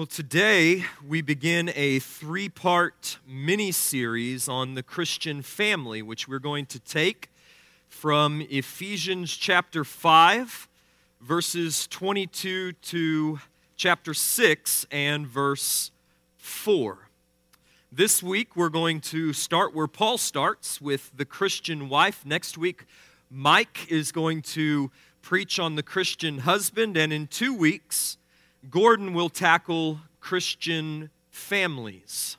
Well, today we begin a three part mini series on the Christian family, which we're going to take from Ephesians chapter 5, verses 22 to chapter 6 and verse 4. This week we're going to start where Paul starts with the Christian wife. Next week, Mike is going to preach on the Christian husband, and in two weeks, Gordon will tackle Christian families.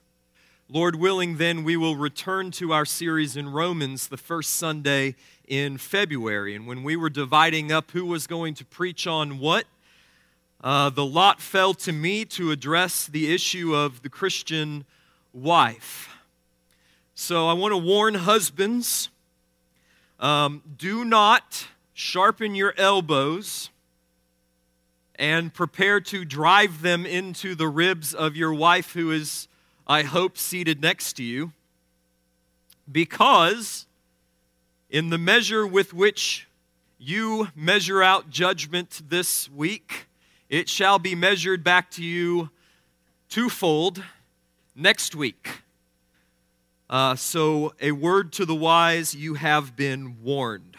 Lord willing, then we will return to our series in Romans the first Sunday in February. And when we were dividing up who was going to preach on what, uh, the lot fell to me to address the issue of the Christian wife. So I want to warn husbands um, do not sharpen your elbows and prepare to drive them into the ribs of your wife, who is, I hope, seated next to you. Because in the measure with which you measure out judgment this week, it shall be measured back to you twofold next week. Uh, so, a word to the wise, you have been warned.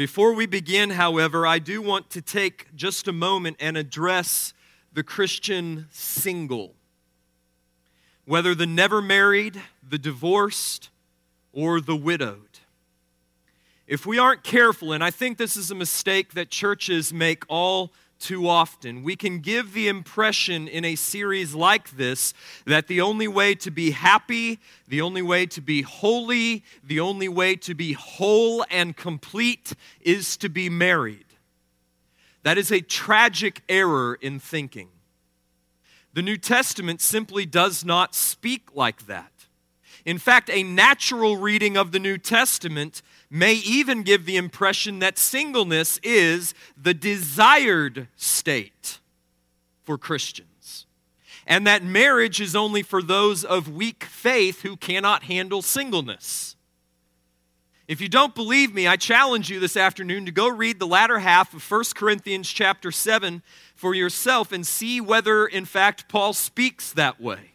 Before we begin, however, I do want to take just a moment and address the Christian single. Whether the never married, the divorced, or the widowed. If we aren't careful, and I think this is a mistake that churches make all too often. We can give the impression in a series like this that the only way to be happy, the only way to be holy, the only way to be whole and complete is to be married. That is a tragic error in thinking. The New Testament simply does not speak like that. In fact, a natural reading of the New Testament may even give the impression that singleness is the desired state for Christians, and that marriage is only for those of weak faith who cannot handle singleness. If you don't believe me, I challenge you this afternoon to go read the latter half of 1 Corinthians chapter 7 for yourself and see whether, in fact, Paul speaks that way.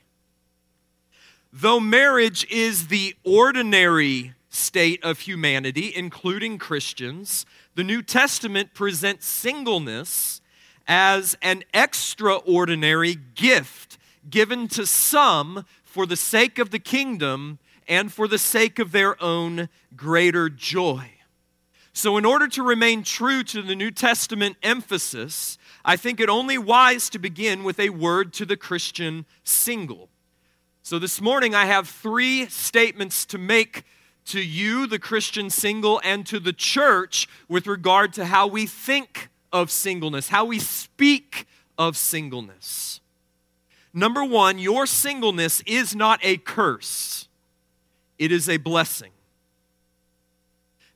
Though marriage is the ordinary state of humanity, including Christians, the New Testament presents singleness as an extraordinary gift given to some for the sake of the kingdom and for the sake of their own greater joy. So, in order to remain true to the New Testament emphasis, I think it only wise to begin with a word to the Christian single. So, this morning I have three statements to make to you, the Christian single, and to the church with regard to how we think of singleness, how we speak of singleness. Number one, your singleness is not a curse, it is a blessing.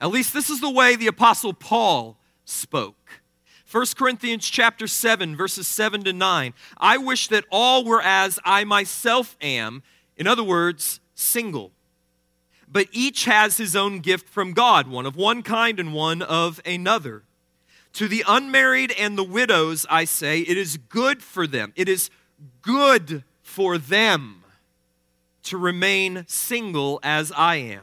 At least this is the way the apostle Paul spoke. 1 Corinthians chapter 7 verses 7 to 9. I wish that all were as I myself am, in other words, single but each has his own gift from God, one of one kind and one of another. To the unmarried and the widows, I say, it is good for them. It is good for them to remain single as I am.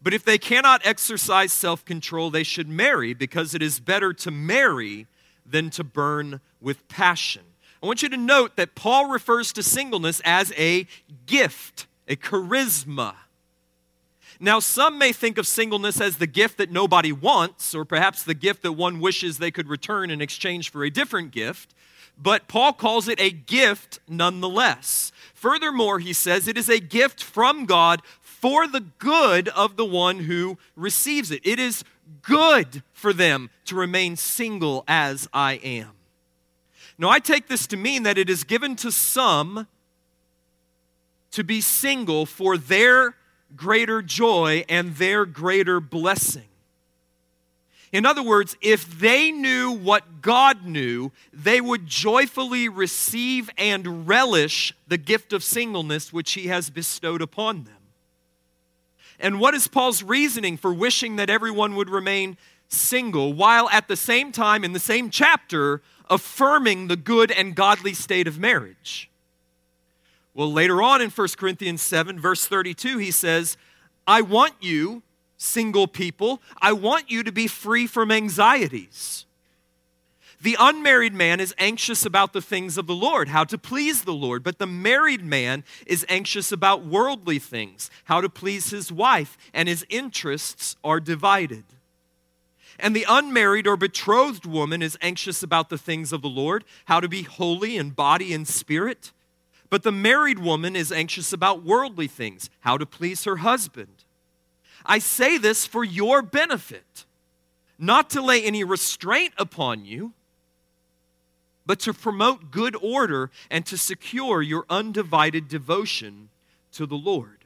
But if they cannot exercise self control, they should marry because it is better to marry than to burn with passion. I want you to note that Paul refers to singleness as a gift, a charisma. Now, some may think of singleness as the gift that nobody wants, or perhaps the gift that one wishes they could return in exchange for a different gift, but Paul calls it a gift nonetheless. Furthermore, he says it is a gift from God for the good of the one who receives it. It is good for them to remain single as I am. Now, I take this to mean that it is given to some to be single for their greater joy and their greater blessing. In other words, if they knew what God knew, they would joyfully receive and relish the gift of singleness which He has bestowed upon them. And what is Paul's reasoning for wishing that everyone would remain single, while at the same time, in the same chapter, affirming the good and godly state of marriage. Well, later on in 1 Corinthians 7, verse 32, he says, I want you, single people, I want you to be free from anxieties. The unmarried man is anxious about the things of the Lord, how to please the Lord, but the married man is anxious about worldly things, how to please his wife, and his interests are divided. And the unmarried or betrothed woman is anxious about the things of the Lord, how to be holy in body and spirit. But the married woman is anxious about worldly things, how to please her husband. I say this for your benefit, not to lay any restraint upon you but to promote good order and to secure your undivided devotion to the Lord.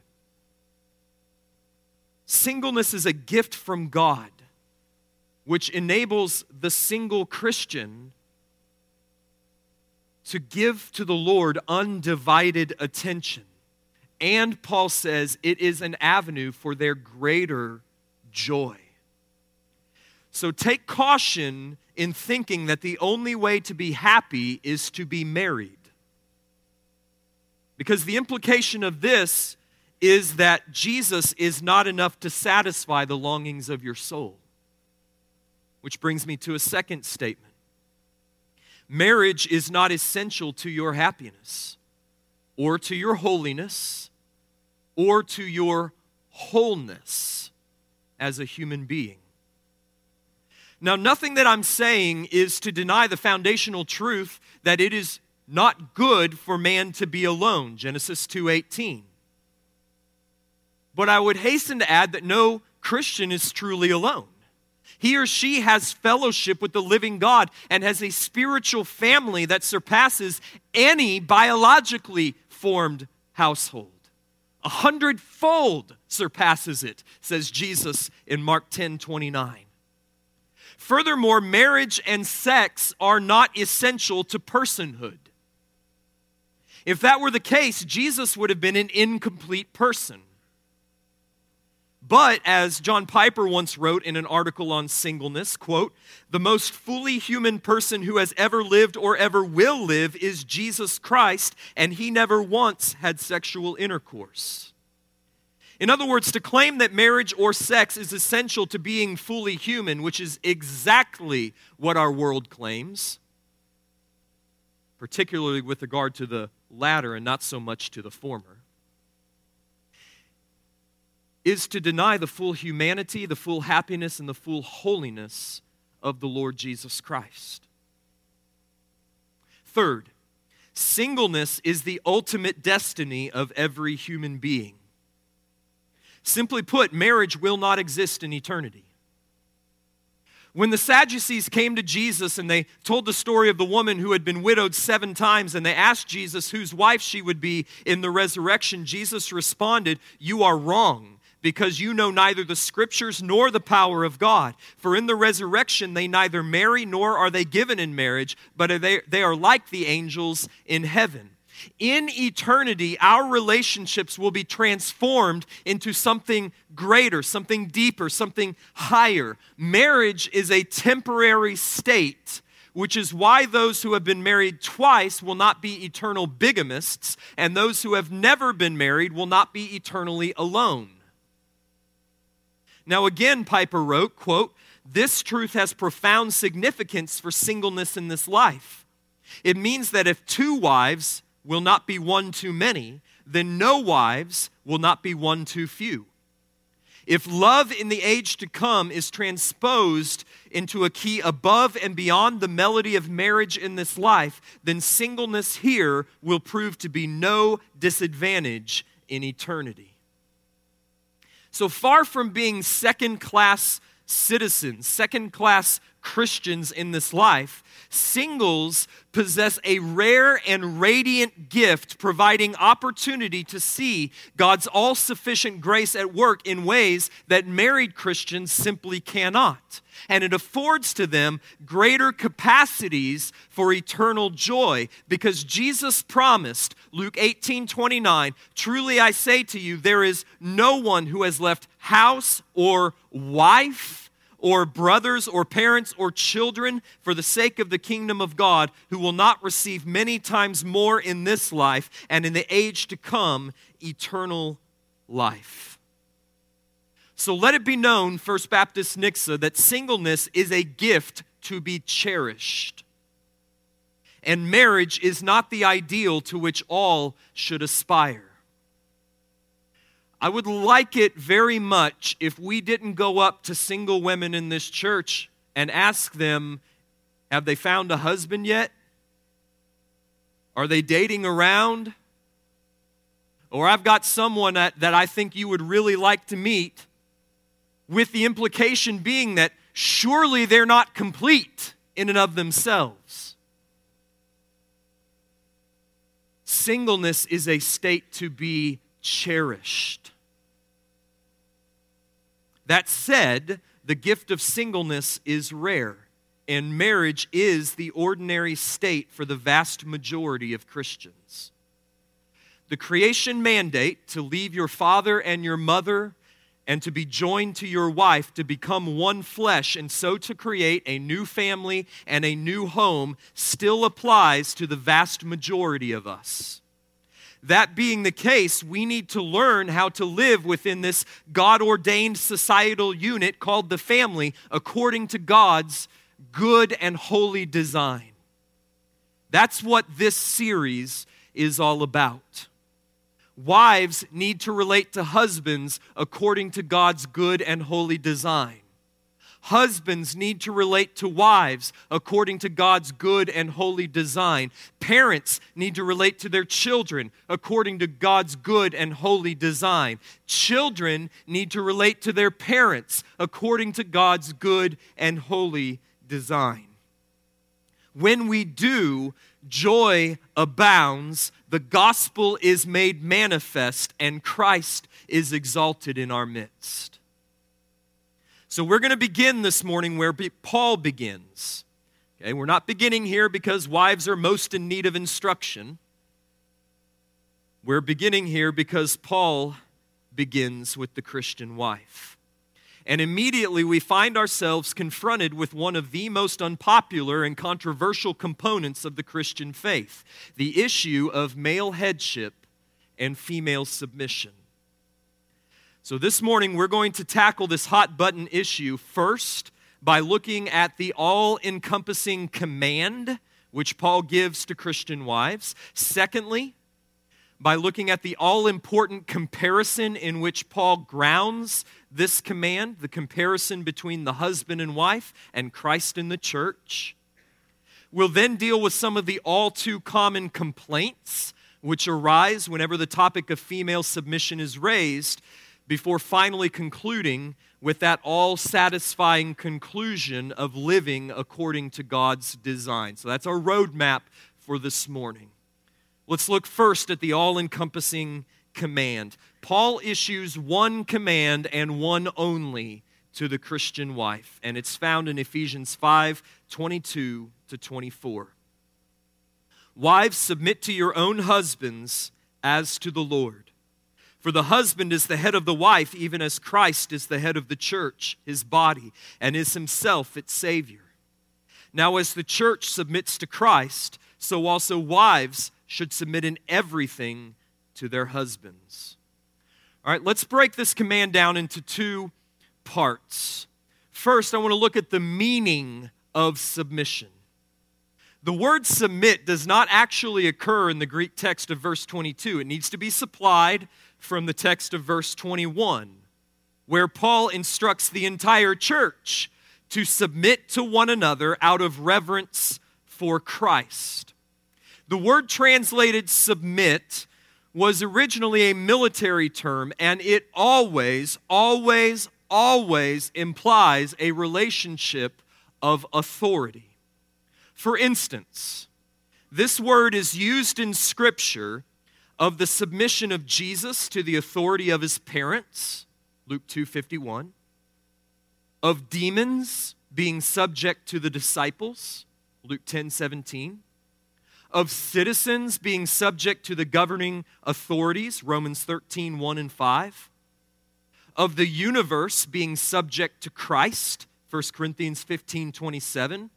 Singleness is a gift from God, which enables the single Christian to give to the Lord undivided attention. And Paul says it is an avenue for their greater joy. So take caution in thinking that the only way to be happy is to be married. Because the implication of this is that Jesus is not enough to satisfy the longings of your soul. Which brings me to a second statement marriage is not essential to your happiness, or to your holiness, or to your wholeness as a human being. Now, nothing that I'm saying is to deny the foundational truth that it is not good for man to be alone, Genesis 2:18. But I would hasten to add that no Christian is truly alone. He or she has fellowship with the living God and has a spiritual family that surpasses any biologically formed household. A hundredfold surpasses it, says Jesus in Mark 10 29. Furthermore, marriage and sex are not essential to personhood. If that were the case, Jesus would have been an incomplete person. But as John Piper once wrote in an article on singleness, quote, the most fully human person who has ever lived or ever will live is Jesus Christ, and he never once had sexual intercourse. In other words, to claim that marriage or sex is essential to being fully human, which is exactly what our world claims, particularly with regard to the latter and not so much to the former, is to deny the full humanity, the full happiness, and the full holiness of the Lord Jesus Christ. Third, singleness is the ultimate destiny of every human being. Simply put, marriage will not exist in eternity. When the Sadducees came to Jesus and they told the story of the woman who had been widowed seven times and they asked Jesus whose wife she would be in the resurrection, Jesus responded, You are wrong because you know neither the scriptures nor the power of God. For in the resurrection they neither marry nor are they given in marriage, but they, they are like the angels in heaven. In eternity, our relationships will be transformed into something greater, something deeper, something higher. Marriage is a temporary state, which is why those who have been married twice will not be eternal bigamists, and those who have never been married will not be eternally alone. Now, again, Piper wrote, quote, this truth has profound significance for singleness in this life. It means that if two wives will not be one too many, then no wives will not be one too few. If love in the age to come is transposed into a key above and beyond the melody of marriage in this life, then singleness here will prove to be no disadvantage in eternity. So far from being second class citizens, second class Christians in this life, singles possess a rare and radiant gift, providing opportunity to see God's all sufficient grace at work in ways that married Christians simply cannot. And it affords to them greater capacities for eternal joy because Jesus promised, Luke 18 29, truly I say to you, there is no one who has left house or wife or brothers or parents or children for the sake of the kingdom of God, who will not receive many times more in this life and in the age to come eternal life. So let it be known, First Baptist Nixa, that singleness is a gift to be cherished. And marriage is not the ideal to which all should aspire. I would like it very much if we didn't go up to single women in this church and ask them, Have they found a husband yet? Are they dating around? Or I've got someone that, that I think you would really like to meet, with the implication being that surely they're not complete in and of themselves. Singleness is a state to be cherished. That said, the gift of singleness is rare, and marriage is the ordinary state for the vast majority of Christians. The creation mandate to leave your father and your mother and to be joined to your wife to become one flesh and so to create a new family and a new home still applies to the vast majority of us. That being the case, we need to learn how to live within this God ordained societal unit called the family according to God's good and holy design. That's what this series is all about. Wives need to relate to husbands according to God's good and holy design. Husbands need to relate to wives according to God's good and holy design. Parents need to relate to their children according to God's good and holy design. Children need to relate to their parents according to God's good and holy design. When we do, joy abounds, the gospel is made manifest, and Christ is exalted in our midst. So we're going to begin this morning where Paul begins. Okay, we're not beginning here because wives are most in need of instruction. We're beginning here because Paul begins with the Christian wife. And immediately we find ourselves confronted with one of the most unpopular and controversial components of the Christian faith the issue of male headship and female submission. So, this morning we're going to tackle this hot button issue first by looking at the all encompassing command which Paul gives to Christian wives. Secondly, by looking at the all important comparison in which Paul grounds this command, the comparison between the husband and wife and Christ in the church. We'll then deal with some of the all too common complaints which arise whenever the topic of female submission is raised before finally concluding with that all satisfying conclusion of living according to God's design. So that's our roadmap for this morning. Let's look first at the all encompassing command. Paul issues one command and one only to the Christian wife, and it's found in Ephesians 5 22 to 24. Wives, submit to your own husbands as to the Lord. For the husband is the head of the wife, even as Christ is the head of the church, his body, and is himself its Savior. Now, as the church submits to Christ, so also wives should submit in everything to their husbands. All right, let's break this command down into two parts. First, I want to look at the meaning of submission. The word submit does not actually occur in the Greek text of verse 22. It needs to be supplied from the text of verse 21, where Paul instructs the entire church to submit to one another out of reverence for Christ. The word translated submit was originally a military term, and it always, always, always implies a relationship of authority. For instance, this word is used in Scripture of the submission of Jesus to the authority of his parents, Luke 2:51, of demons being subject to the disciples, Luke 10:17, of citizens being subject to the governing authorities, Romans 13, 1 and 5, of the universe being subject to Christ, 1 Corinthians 15:27,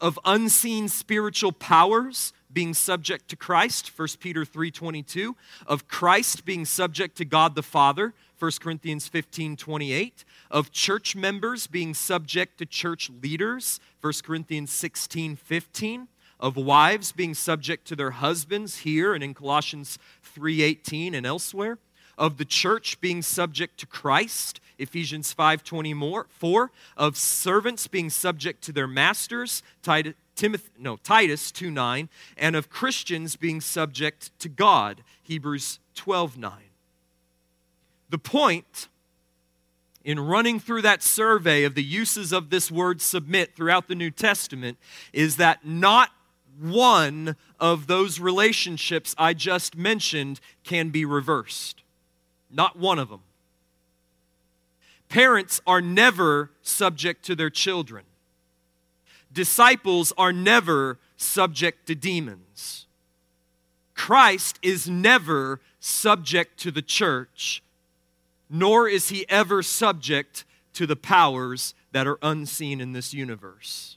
of unseen spiritual powers being subject to Christ, 1 Peter 3:22, of Christ being subject to God the Father, 1 Corinthians 15, 28, of church members being subject to church leaders, 1 Corinthians 16, 15, of wives being subject to their husbands here and in Colossians 3:18 and elsewhere, of the church being subject to Christ, Ephesians 5:24, of servants being subject to their masters, Titus, Timothy, no, Titus 2:9, and of Christians being subject to God, Hebrews 12:9. The point in running through that survey of the uses of this word submit throughout the New Testament is that not one of those relationships I just mentioned can be reversed. Not one of them. Parents are never subject to their children. Disciples are never subject to demons. Christ is never subject to the church nor is he ever subject to the powers that are unseen in this universe.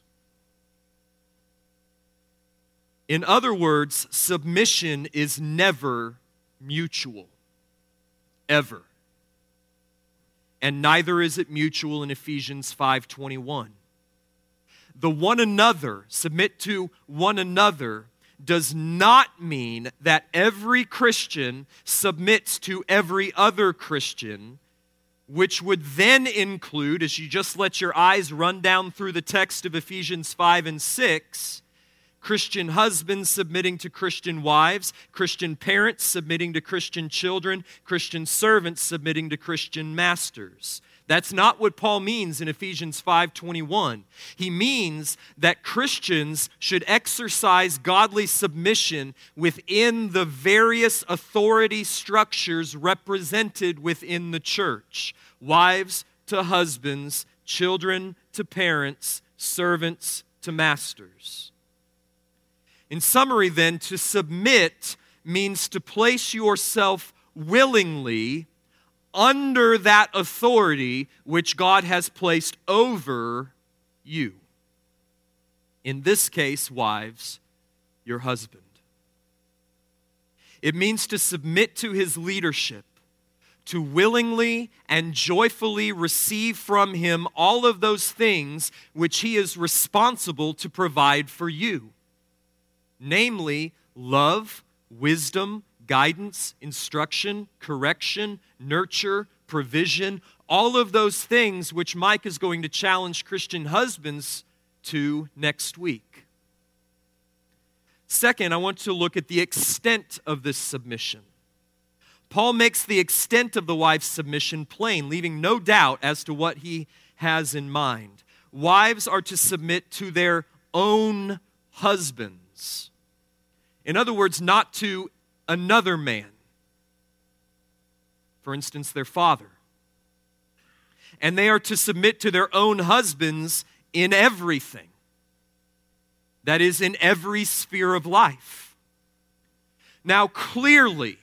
In other words, submission is never mutual, ever. And neither is it mutual in Ephesians 5:21. The one another, submit to one another does not mean that every Christian submits to every other Christian, which would then include, as you just let your eyes run down through the text of Ephesians 5 and 6, Christian husbands submitting to Christian wives, Christian parents submitting to Christian children, Christian servants submitting to Christian masters. That's not what Paul means in Ephesians 5:21. He means that Christians should exercise godly submission within the various authority structures represented within the church. Wives to husbands, children to parents, servants to masters. In summary then, to submit means to place yourself willingly under that authority which God has placed over you. In this case, wives, your husband. It means to submit to his leadership, to willingly and joyfully receive from him all of those things which he is responsible to provide for you namely, love, wisdom, guidance, instruction, correction, nurture, provision, all of those things which Mike is going to challenge Christian husbands to next week. Second, I want to look at the extent of this submission. Paul makes the extent of the wife's submission plain, leaving no doubt as to what he has in mind. Wives are to submit to their own husbands. In other words, not to another man, for instance, their father. And they are to submit to their own husbands in everything. That is, in every sphere of life. Now, clearly,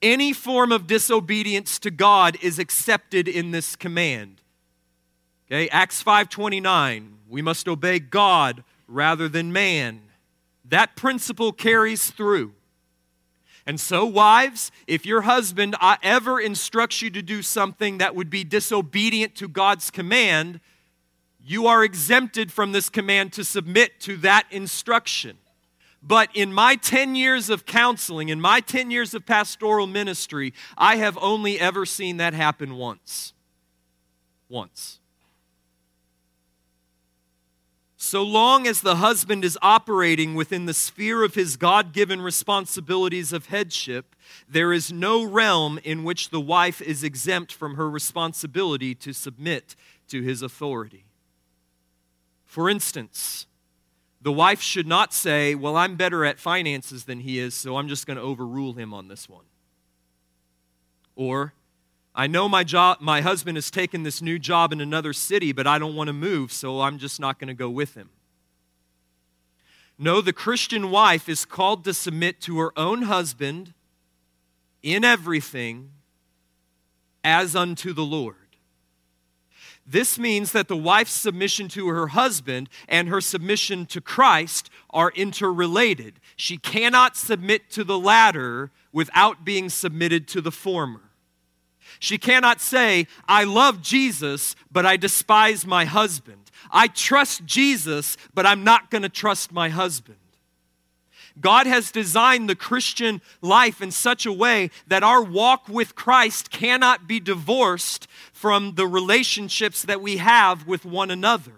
any form of disobedience to God is accepted in this command. Okay, Acts 5:29, we must obey God rather than man. That principle carries through. And so, wives, if your husband uh, ever instructs you to do something that would be disobedient to God's command, you are exempted from this command to submit to that instruction. But in my 10 years of counseling, in my 10 years of pastoral ministry, I have only ever seen that happen once. Once. So long as the husband is operating within the sphere of his God given responsibilities of headship, there is no realm in which the wife is exempt from her responsibility to submit to his authority. For instance, the wife should not say, Well, I'm better at finances than he is, so I'm just going to overrule him on this one. Or, I know my job my husband has taken this new job in another city, but I don't want to move, so I'm just not going to go with him. No, the Christian wife is called to submit to her own husband in everything as unto the Lord. This means that the wife's submission to her husband and her submission to Christ are interrelated. She cannot submit to the latter without being submitted to the former. She cannot say, I love Jesus, but I despise my husband. I trust Jesus, but I'm not going to trust my husband. God has designed the Christian life in such a way that our walk with Christ cannot be divorced from the relationships that we have with one another.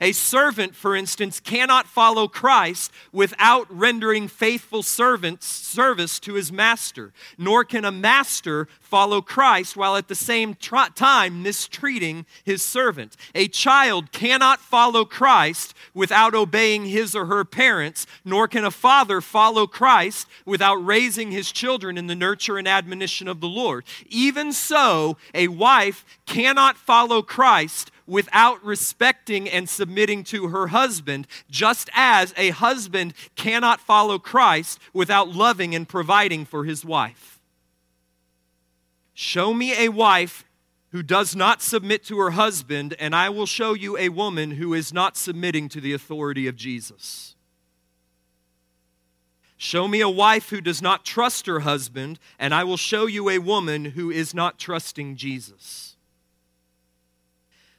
A servant, for instance, cannot follow Christ without rendering faithful servants service to his master, nor can a master follow Christ while at the same tr- time mistreating his servant. A child cannot follow Christ without obeying his or her parents, nor can a father follow Christ without raising his children in the nurture and admonition of the Lord. Even so, a wife cannot follow Christ without respecting and submitting to her husband, just as a husband cannot follow Christ without loving and providing for his wife. Show me a wife who does not submit to her husband, and I will show you a woman who is not submitting to the authority of Jesus. Show me a wife who does not trust her husband, and I will show you a woman who is not trusting Jesus.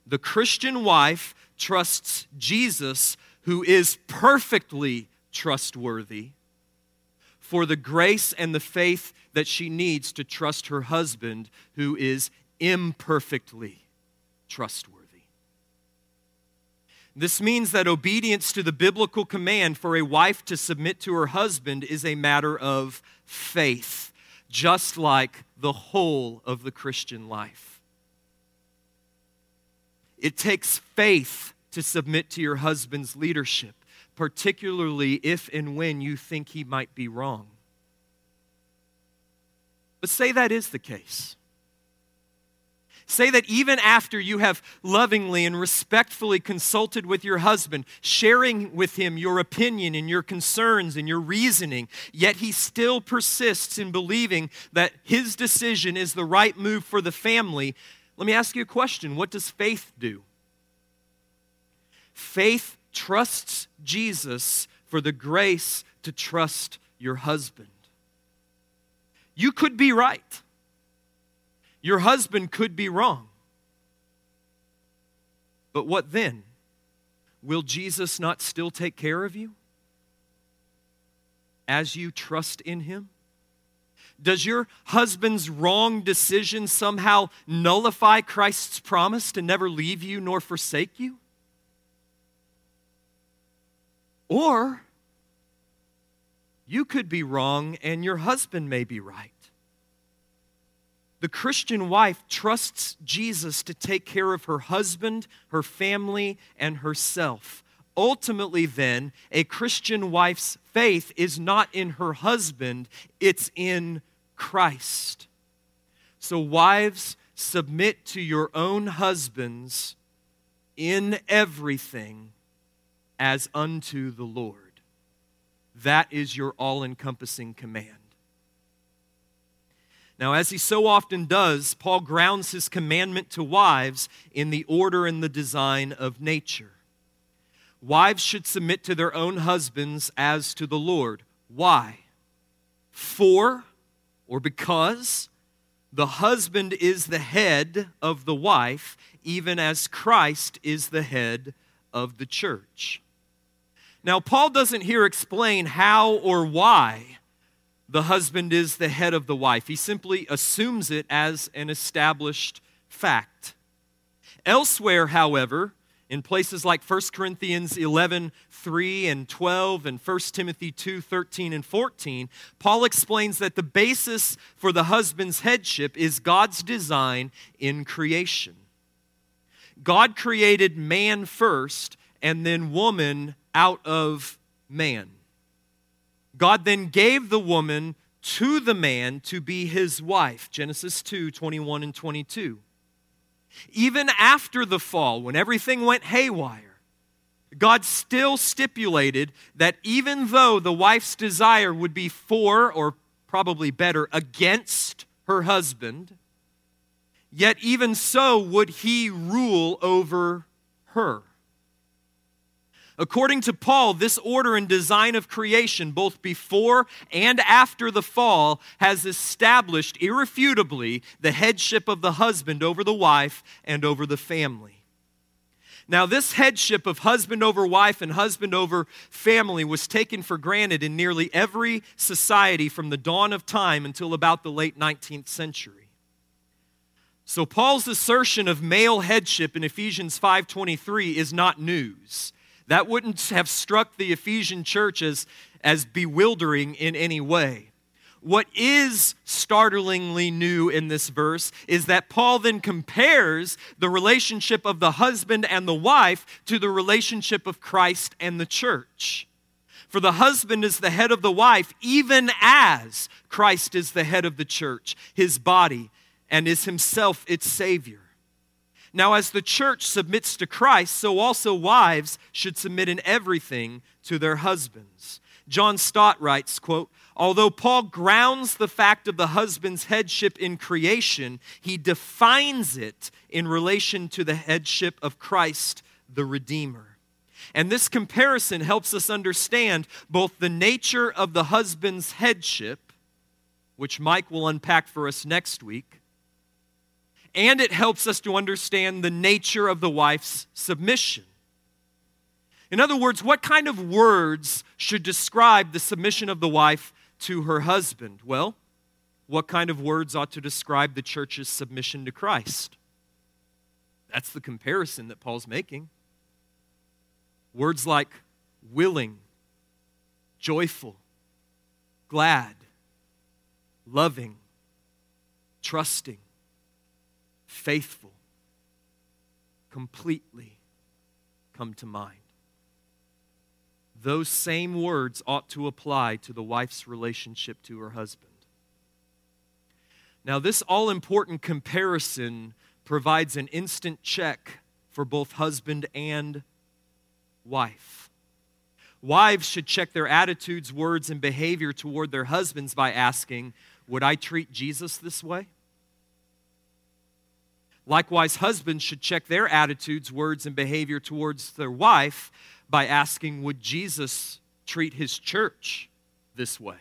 The Christian wife trusts Jesus, who is perfectly trustworthy, for the grace and the faith that she needs to trust her husband, who is imperfectly trustworthy. This means that obedience to the biblical command for a wife to submit to her husband is a matter of faith, just like the whole of the Christian life. It takes faith to submit to your husband's leadership, particularly if and when you think he might be wrong. But say that is the case. Say that even after you have lovingly and respectfully consulted with your husband, sharing with him your opinion and your concerns and your reasoning, yet he still persists in believing that his decision is the right move for the family, let me ask you a question What does faith do? Faith trusts Jesus for the grace to trust your husband. You could be right, your husband could be wrong. But what then? Will Jesus not still take care of you as you trust in him? Does your husband's wrong decision somehow nullify Christ's promise to never leave you nor forsake you? Or you could be wrong and your husband may be right. The Christian wife trusts Jesus to take care of her husband, her family, and herself. Ultimately, then, a Christian wife's faith is not in her husband, it's in Christ. So, wives, submit to your own husbands in everything as unto the Lord. That is your all encompassing command. Now, as he so often does, Paul grounds his commandment to wives in the order and the design of nature. Wives should submit to their own husbands as to the Lord. Why? For or because the husband is the head of the wife, even as Christ is the head of the church. Now, Paul doesn't here explain how or why the husband is the head of the wife. He simply assumes it as an established fact. Elsewhere, however, in places like 1 Corinthians 11, 3 and 12 and 1 Timothy 2, 13 and 14, Paul explains that the basis for the husband's headship is God's design in creation. God created man first and then woman out of man. God then gave the woman to the man to be his wife. Genesis 2, 21 and 22. Even after the fall, when everything went haywire, God still stipulated that even though the wife's desire would be for, or probably better, against her husband, yet even so would he rule over her. According to Paul, this order and design of creation, both before and after the fall, has established irrefutably the headship of the husband over the wife and over the family. Now, this headship of husband over wife and husband over family was taken for granted in nearly every society from the dawn of time until about the late 19th century. So Paul's assertion of male headship in Ephesians 5:23 is not news. That wouldn't have struck the Ephesian church as, as bewildering in any way. What is startlingly new in this verse is that Paul then compares the relationship of the husband and the wife to the relationship of Christ and the church. For the husband is the head of the wife, even as Christ is the head of the church, his body, and is himself its Savior. Now, as the church submits to Christ, so also wives should submit in everything to their husbands. John Stott writes, quote, Although Paul grounds the fact of the husband's headship in creation, he defines it in relation to the headship of Christ, the Redeemer. And this comparison helps us understand both the nature of the husband's headship, which Mike will unpack for us next week, and it helps us to understand the nature of the wife's submission. In other words, what kind of words should describe the submission of the wife to her husband? Well, what kind of words ought to describe the church's submission to Christ? That's the comparison that Paul's making. Words like willing, joyful, glad, loving, trusting, faithful, completely come to mind those same words ought to apply to the wife's relationship to her husband. Now, this all important comparison provides an instant check for both husband and wife. Wives should check their attitudes, words, and behavior toward their husbands by asking, Would I treat Jesus this way? Likewise, husbands should check their attitudes, words, and behavior towards their wife by asking, Would Jesus treat his church this way?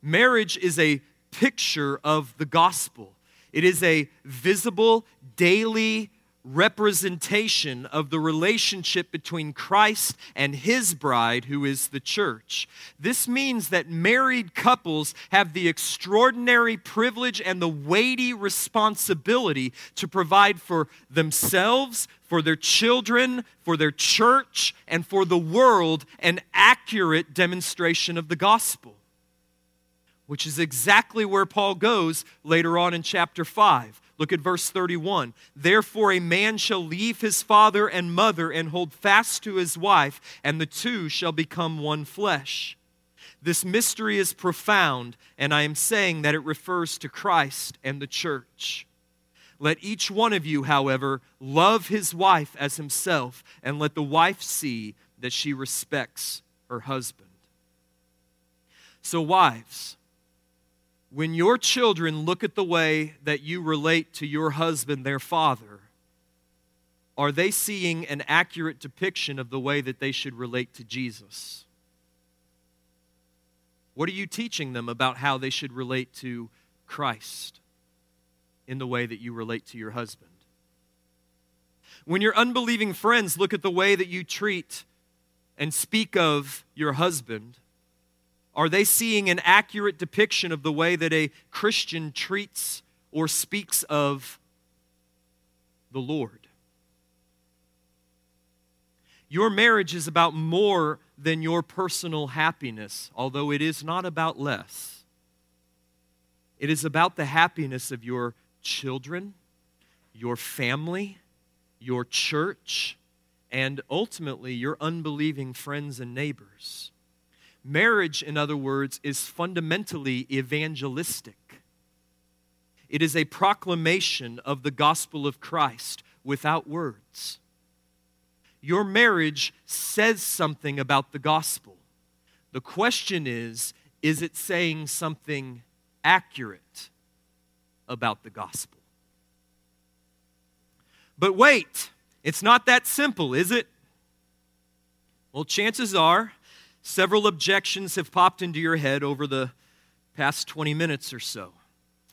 Marriage is a picture of the gospel, it is a visible, daily representation of the relationship between Christ and his bride, who is the church. This means that married couples have the extraordinary privilege and the weighty responsibility to provide for themselves, for their children, for their church, and for the world an accurate demonstration of the gospel which is exactly where Paul goes later on in chapter 5. Look at verse 31. Therefore, a man shall leave his father and mother and hold fast to his wife, and the two shall become one flesh. This mystery is profound, and I am saying that it refers to Christ and the church. Let each one of you, however, love his wife as himself, and let the wife see that she respects her husband. So, wives, when your children look at the way that you relate to your husband, their father, are they seeing an accurate depiction of the way that they should relate to Jesus? What are you teaching them about how they should relate to Christ in the way that you relate to your husband? When your unbelieving friends look at the way that you treat and speak of your husband, are they seeing an accurate depiction of the way that a Christian treats or speaks of the Lord? Your marriage is about more than your personal happiness, although it is not about less. It is about the happiness of your children, your family, your church, and ultimately your unbelieving friends and neighbors. Marriage, in other words, is fundamentally evangelistic. It is a proclamation of the gospel of Christ without words. Your marriage says something about the gospel. The question is is it saying something accurate about the gospel. But wait, it's not that simple, is it? Well, chances are several objections have popped into your head over the past 20 minutes or so.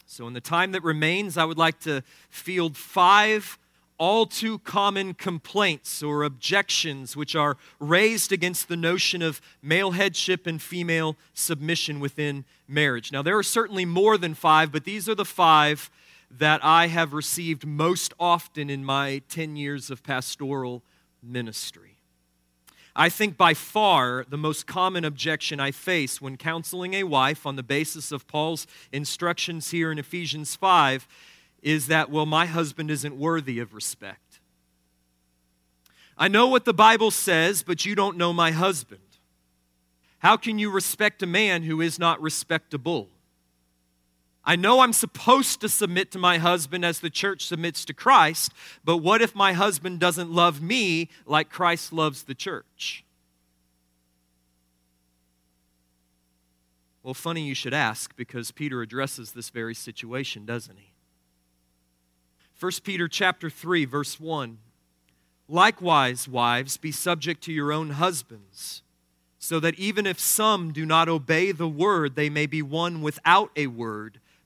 So, in the time that remains, I would like to field five all too common complaints or objections which are raised against the notion of male headship and female submission within marriage. Now, there are certainly more than five, but these are the five that I have received most often in my 10 years of pastoral ministry. I think by far the most common objection I face when counseling a wife on the basis of Paul's instructions here in Ephesians 5 is that, well, my husband isn't worthy of respect. I know what the Bible says, but you don't know my husband. How can you respect a man who is not respectable? I know I'm supposed to submit to my husband as the church submits to Christ, but what if my husband doesn't love me like Christ loves the church? Well, funny you should ask because Peter addresses this very situation, doesn't he? 1 Peter chapter 3 verse 1 Likewise, wives, be subject to your own husbands, so that even if some do not obey the word, they may be won without a word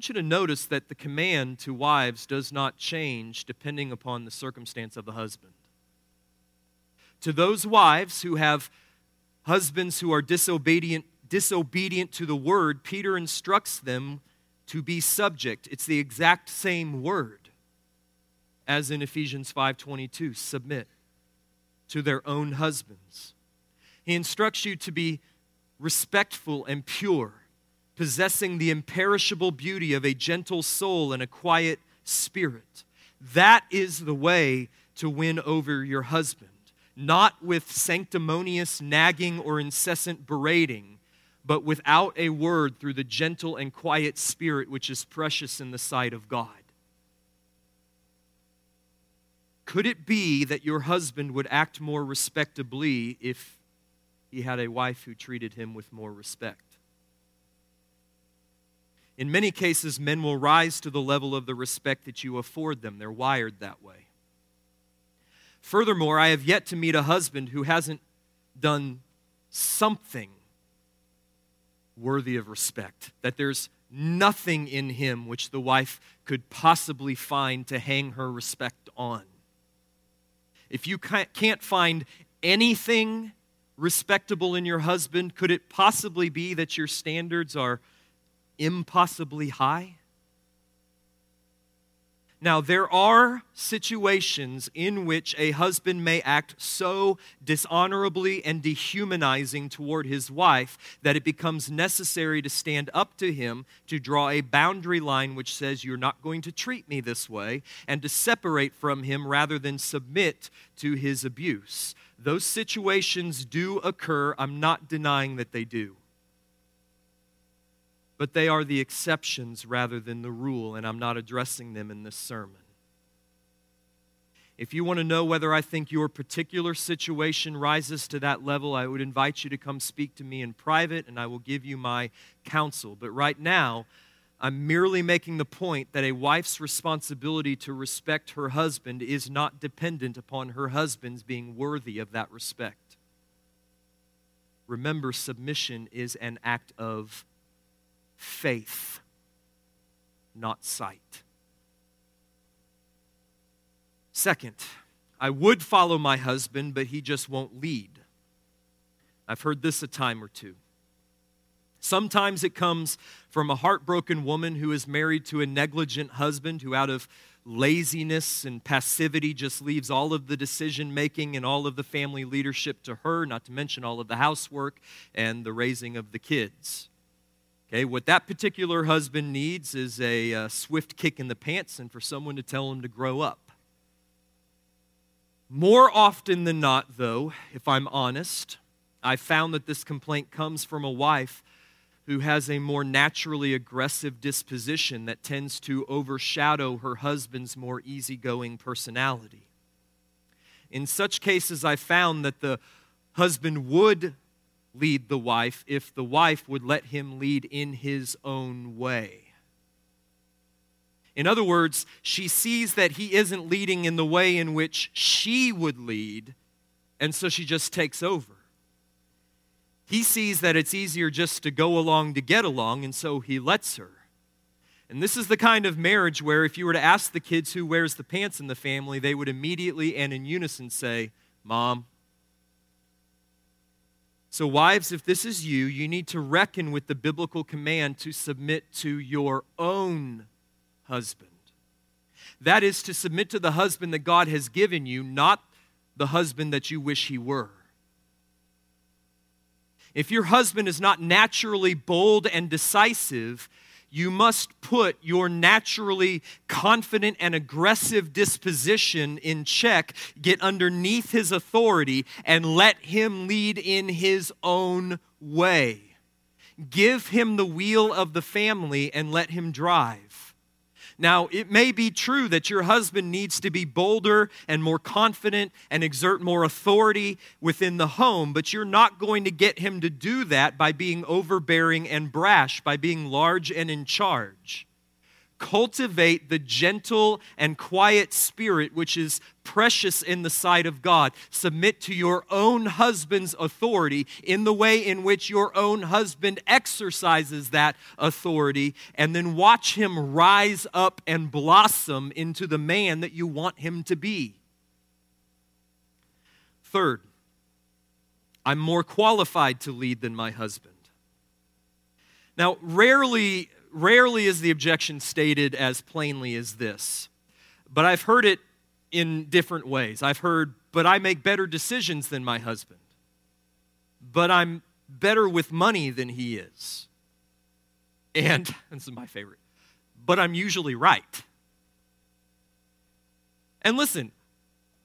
Want you to notice that the command to wives does not change depending upon the circumstance of the husband. To those wives who have husbands who are disobedient, disobedient to the word, Peter instructs them to be subject. It's the exact same word as in Ephesians 5:22, submit to their own husbands. He instructs you to be respectful and pure possessing the imperishable beauty of a gentle soul and a quiet spirit. That is the way to win over your husband, not with sanctimonious nagging or incessant berating, but without a word through the gentle and quiet spirit which is precious in the sight of God. Could it be that your husband would act more respectably if he had a wife who treated him with more respect? In many cases, men will rise to the level of the respect that you afford them. They're wired that way. Furthermore, I have yet to meet a husband who hasn't done something worthy of respect, that there's nothing in him which the wife could possibly find to hang her respect on. If you can't find anything respectable in your husband, could it possibly be that your standards are impossibly high? Now, there are situations in which a husband may act so dishonorably and dehumanizing toward his wife that it becomes necessary to stand up to him to draw a boundary line which says, You're not going to treat me this way, and to separate from him rather than submit to his abuse. Those situations do occur. I'm not denying that they do but they are the exceptions rather than the rule, and I'm not addressing them in this sermon. If you want to know whether I think your particular situation rises to that level, I would invite you to come speak to me in private and I will give you my counsel. But right now, I'm merely making the point that a wife's responsibility to respect her husband is not dependent upon her husband's being worthy of that respect. Remember, submission is an act of faith, not sight. Second, I would follow my husband, but he just won't lead. I've heard this a time or two. Sometimes it comes from a heartbroken woman who is married to a negligent husband who, out of laziness and passivity, just leaves all of the decision making and all of the family leadership to her, not to mention all of the housework and the raising of the kids. Okay, what that particular husband needs is a, uh, swift kick in the pants and for someone to tell him to grow up. More often than not, though, if I'm honest, I found that this complaint comes from a wife who has a more naturally aggressive disposition that tends to overshadow her husband's more easygoing personality. In such cases, I found that the husband would lead the wife if the wife would let him lead in his own way. In other words, she sees that he isn't leading in the way in which she would lead, and so she just takes over. He sees that it's easier just to go along to get along, and so he lets her. And this is the kind of marriage where if you were to ask the kids who wears the pants in the family, they would immediately and in unison say, Mom. So, wives, if this is you, you need to reckon with the biblical command to submit to your own husband. That is to submit to the husband that God has given you, not the husband that you wish he were. If your husband is not naturally bold and decisive, you must put your naturally confident and aggressive disposition in check, get underneath his authority, and let him lead in his own way. Give him the wheel of the family and let him drive. Now, it may be true that your husband needs to be bolder and more confident and exert more authority within the home, but you're not going to get him to do that by being overbearing and brash, by being large and in charge. Cultivate the gentle and quiet spirit which is precious in the sight of God. Submit to your own husband's authority in the way in which your own husband exercises that authority, and then watch him rise up and blossom into the man that you want him to be. Third, I'm more qualified to lead than my husband. Now, rarely rarely is the objection stated as plainly as this, but I've heard it in different ways. I've heard, but I make better decisions than my husband, but I'm better with money than he is. And, this is my favorite, but I'm usually right. And listen,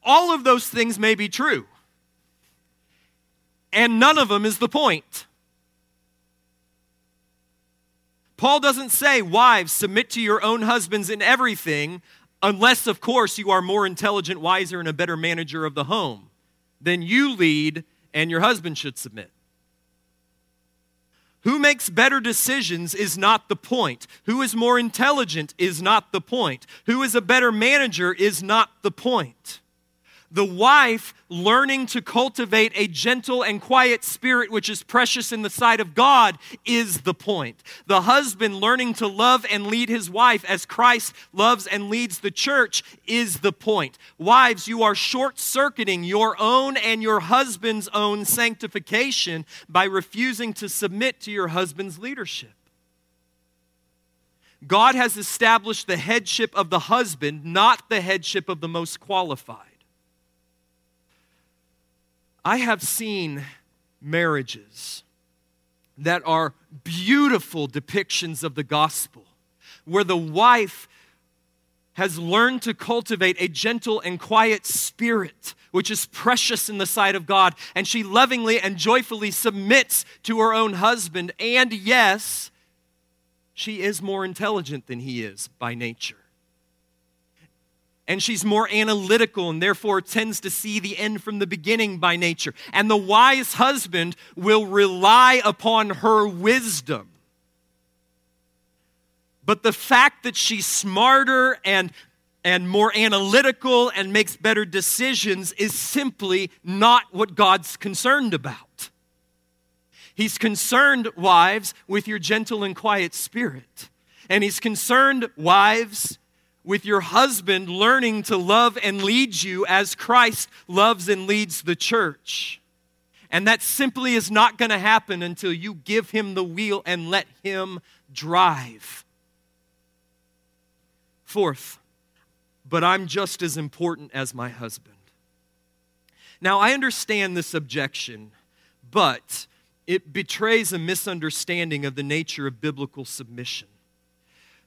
all of those things may be true, and none of them is the point. Paul doesn't say, Wives, submit to your own husbands in everything, unless, of course, you are more intelligent, wiser, and a better manager of the home. Then you lead, and your husband should submit. Who makes better decisions is not the point. Who is more intelligent is not the point. Who is a better manager is not the point. The wife learning to cultivate a gentle and quiet spirit, which is precious in the sight of God, is the point. The husband learning to love and lead his wife as Christ loves and leads the church is the point. Wives, you are short circuiting your own and your husband's own sanctification by refusing to submit to your husband's leadership. God has established the headship of the husband, not the headship of the most qualified. I have seen marriages that are beautiful depictions of the gospel, where the wife has learned to cultivate a gentle and quiet spirit, which is precious in the sight of God, and she lovingly and joyfully submits to her own husband. And yes, she is more intelligent than he is by nature and she's more analytical and therefore tends to see the end from the beginning by nature. And the wise husband will rely upon her wisdom. But the fact that she's smarter and, and more analytical and makes better decisions is simply not what God's concerned about. He's concerned, wives, with your gentle and quiet spirit. And he's concerned, wives, with your husband learning to love and lead you as Christ loves and leads the church. And that simply is not going to happen until you give him the wheel and let him drive. Fourth, but I'm just as important as my husband. Now, I understand this objection, but it betrays a misunderstanding of the nature of biblical submission.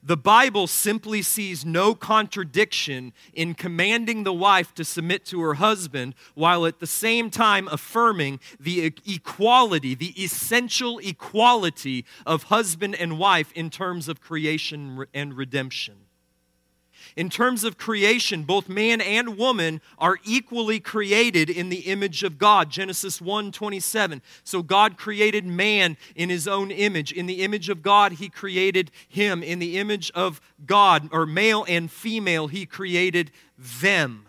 The Bible simply sees no contradiction in commanding the wife to submit to her husband while at the same time affirming the equality, the essential equality of husband and wife in terms of creation and redemption. In terms of creation, both man and woman are equally created in the image of God. Genesis 1:27. So God created man in his own image. In the image of God he created him. In the image of God, or male and female, he created them.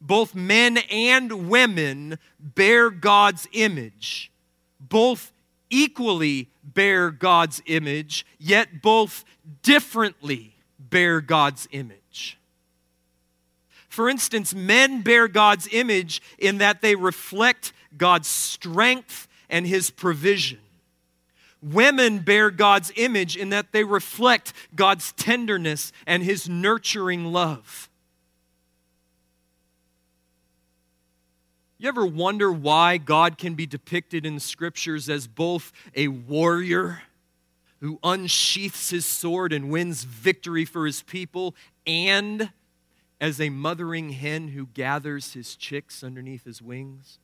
Both men and women bear God's image. Both equally bear God's image, yet both differently bear God's image. For instance, men bear God's image in that they reflect God's strength and his provision. Women bear God's image in that they reflect God's tenderness and his nurturing love. You ever wonder why God can be depicted in the scriptures as both a warrior who unsheaths his sword and wins victory for his people, and as a mothering hen who gathers his chicks underneath his wings?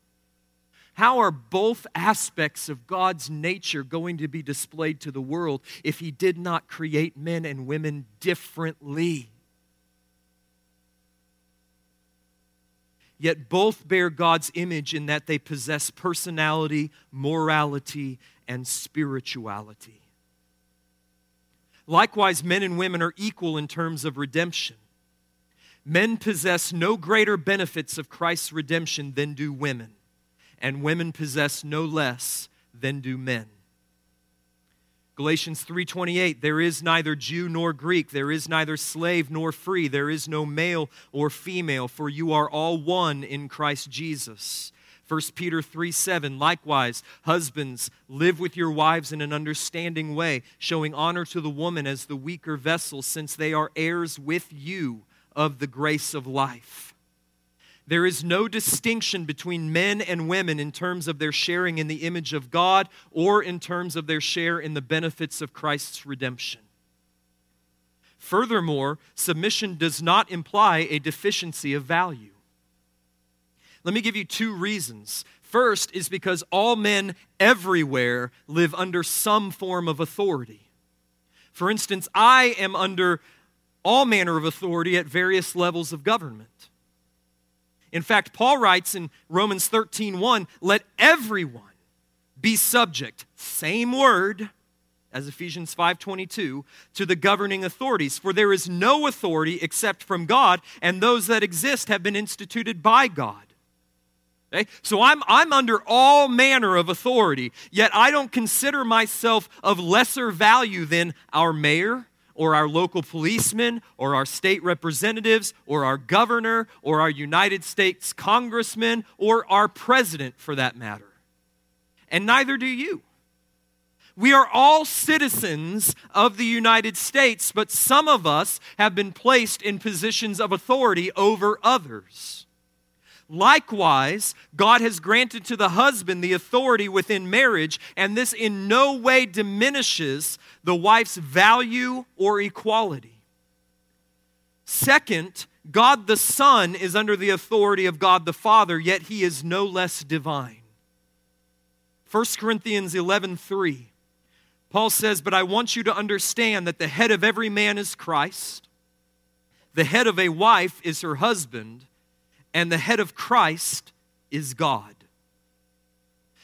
How are both aspects of God's nature going to be displayed to the world if he did not create men and women differently? Yet both bear God's image in that they possess personality, morality, and spirituality. Likewise, men and women are equal in terms of redemption. Men possess no greater benefits of Christ's redemption than do women, and women possess no less than do men. Galatians 3:28 There is neither Jew nor Greek there is neither slave nor free there is no male or female for you are all one in Christ Jesus. 1 Peter 3 7, likewise, husbands, live with your wives in an understanding way, showing honor to the woman as the weaker vessel, since they are heirs with you of the grace of life. There is no distinction between men and women in terms of their sharing in the image of God or in terms of their share in the benefits of Christ's redemption. Furthermore, submission does not imply a deficiency of value. Let me give you two reasons. First is because all men everywhere live under some form of authority. For instance, I am under all manner of authority at various levels of government. In fact, Paul writes in Romans 13:1, "Let everyone be subject, same word as Ephesians 5:22, to the governing authorities, for there is no authority except from God, and those that exist have been instituted by God." Okay? So I'm, I'm under all manner of authority, yet I don't consider myself of lesser value than our mayor or our local policeman or our state representatives or our governor or our United States congressman or our president for that matter. And neither do you. We are all citizens of the United States, but some of us have been placed in positions of authority over others. Likewise, God has granted to the husband the authority within marriage, and this in no way diminishes the wife's value or equality. Second, God the Son is under the authority of God the Father, yet he is no less divine. 1 Corinthians 11:3 Paul says, "But I want you to understand that the head of every man is Christ, the head of a wife is her husband, and the head of Christ is God.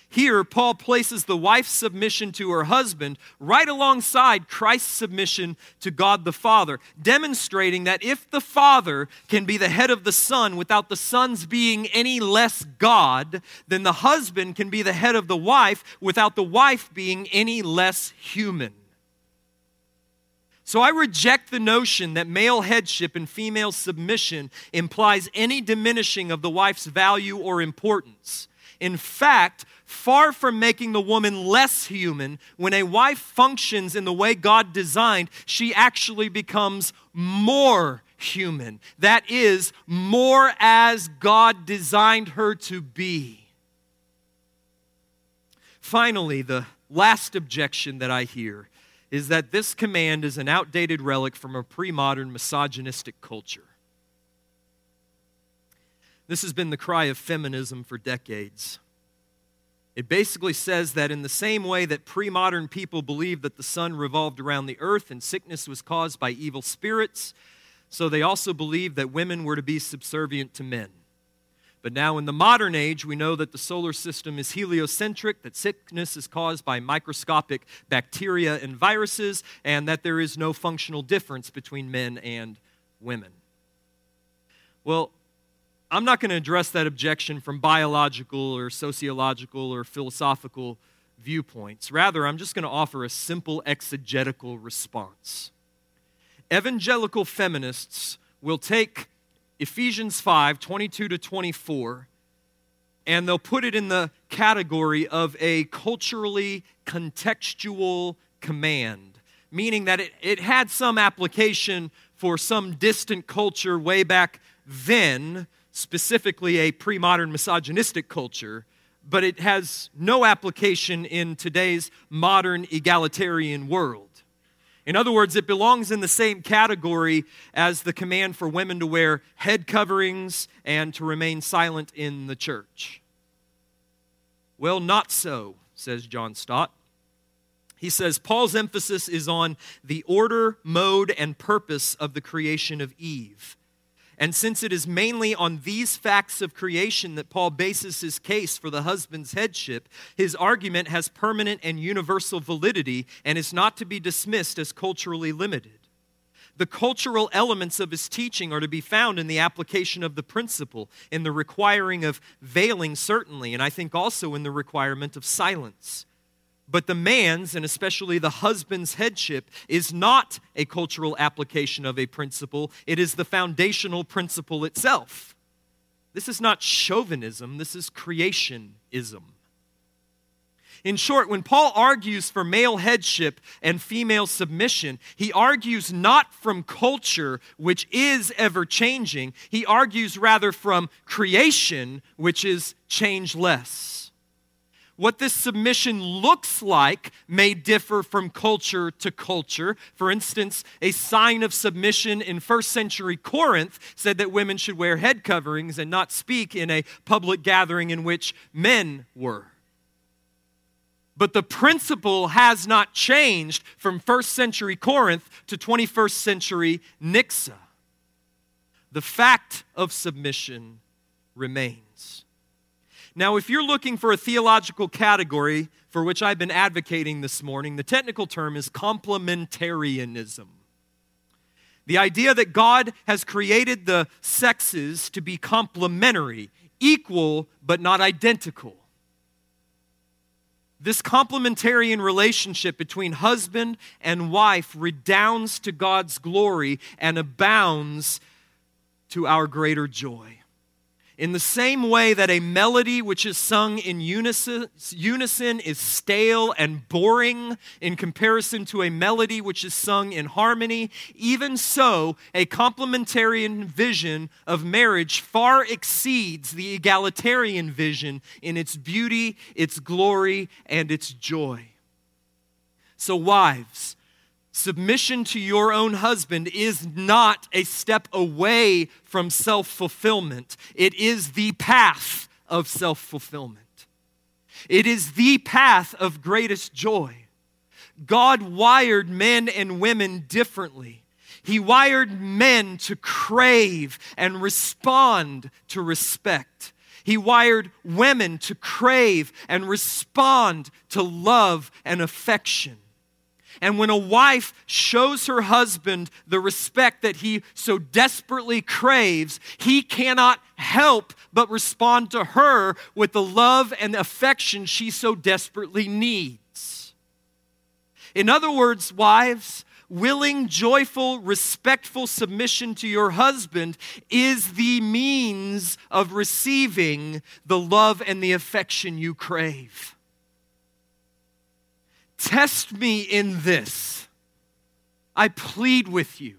Here, Paul places the wife's submission to her husband right alongside Christ's submission to God the Father, demonstrating that if the Father can be the head of the Son without the Son's being any less God, then the husband can be the head of the wife without the wife being any less human. So I reject the notion that male headship and female submission implies any diminishing of the wife's value or importance. In fact, far from making the woman less human, when a wife functions in the way God designed, she actually becomes more human. That is, more as God designed her to be. Finally, the last objection that I hear is that this command is an outdated relic from a pre modern misogynistic culture. This has been the cry of feminism for decades. It basically says that in the same way that pre modern people believed that the sun revolved around the earth and sickness was caused by evil spirits, so they also believed that women were to be subservient to men. But now, in the modern age, we know that the solar system is heliocentric, that sickness is caused by microscopic bacteria and viruses, and that there is no functional difference between men and women. Well, I'm not going to address that objection from biological or sociological or philosophical viewpoints. Rather, I'm just going to offer a simple exegetical response. Evangelical feminists will take Ephesians 5 22 to 24 and they'll put it in the category of a culturally contextual command, meaning that it, it had some application for some distant culture way back then, specifically a pre modern misogynistic culture, but it has no application in today's modern egalitarian world. In other words, it belongs in the same category as the command for women to wear head coverings and to remain silent in the church. Well, not so, says John Stott. He says Paul's emphasis is on the order, mode, and purpose of the creation of Eve. And since it is mainly on these facts of creation that Paul bases his case for the husband's headship, his argument has permanent and universal validity and is not to be dismissed as culturally limited. The cultural elements of his teaching are to be found in the application of the principle, in the requiring of veiling, certainly, and I think also in the requirement of silence. But the man's, and especially the husband's headship, is not a cultural application of a principle, it is the foundational principle itself. This is not chauvinism, this is creationism. In short, when Paul argues for male headship and female submission, he argues not from culture, which is ever changing, he argues rather from creation, which is changeless. What this submission looks like may differ from culture to culture. For instance, a sign of submission in first century Corinth said that women should wear head coverings and not speak in a public gathering in which men were. But the principle has not changed from first century Corinth to 21st century Nixa. The fact of submission remains. Now, if you're looking for a theological category for which I've been advocating this morning, the technical term is complementarianism. The idea that God has created the sexes to be complementary, equal but not identical. This complementarian relationship between husband and wife redounds to God's glory and abounds to our greater joy. In the same way that a melody which is sung in unison, is stale and boring in comparison to a melody which is sung in harmony, even so, a complementarian vision of marriage far exceeds the egalitarian vision in its beauty, its glory, and its joy. So, wives, Submission to your own husband is not a step away from self fulfillment, it is the path of self fulfillment. It is the path of greatest joy. God wired men and women differently. He wired men to crave and respond to respect. He wired women to crave and respond to love and affection. And when a wife shows her husband the respect that he so desperately craves, he cannot help but respond to her with the love and affection she so desperately needs. In other words, wives, willing, joyful, respectful submission to your husband is the means of receiving the love and the affection you crave. Test me in this. I plead with you.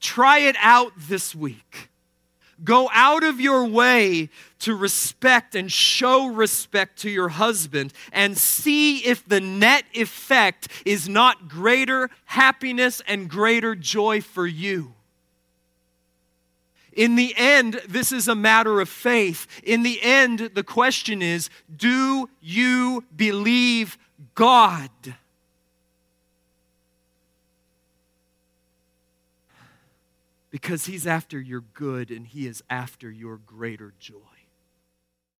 Try it out this week. Go out of your way to respect and show respect to your husband and see if the net effect is not greater happiness and greater joy for you. In the end, this is a matter of faith. In the end, the question is do you believe God? Because He's after your good and He is after your greater joy.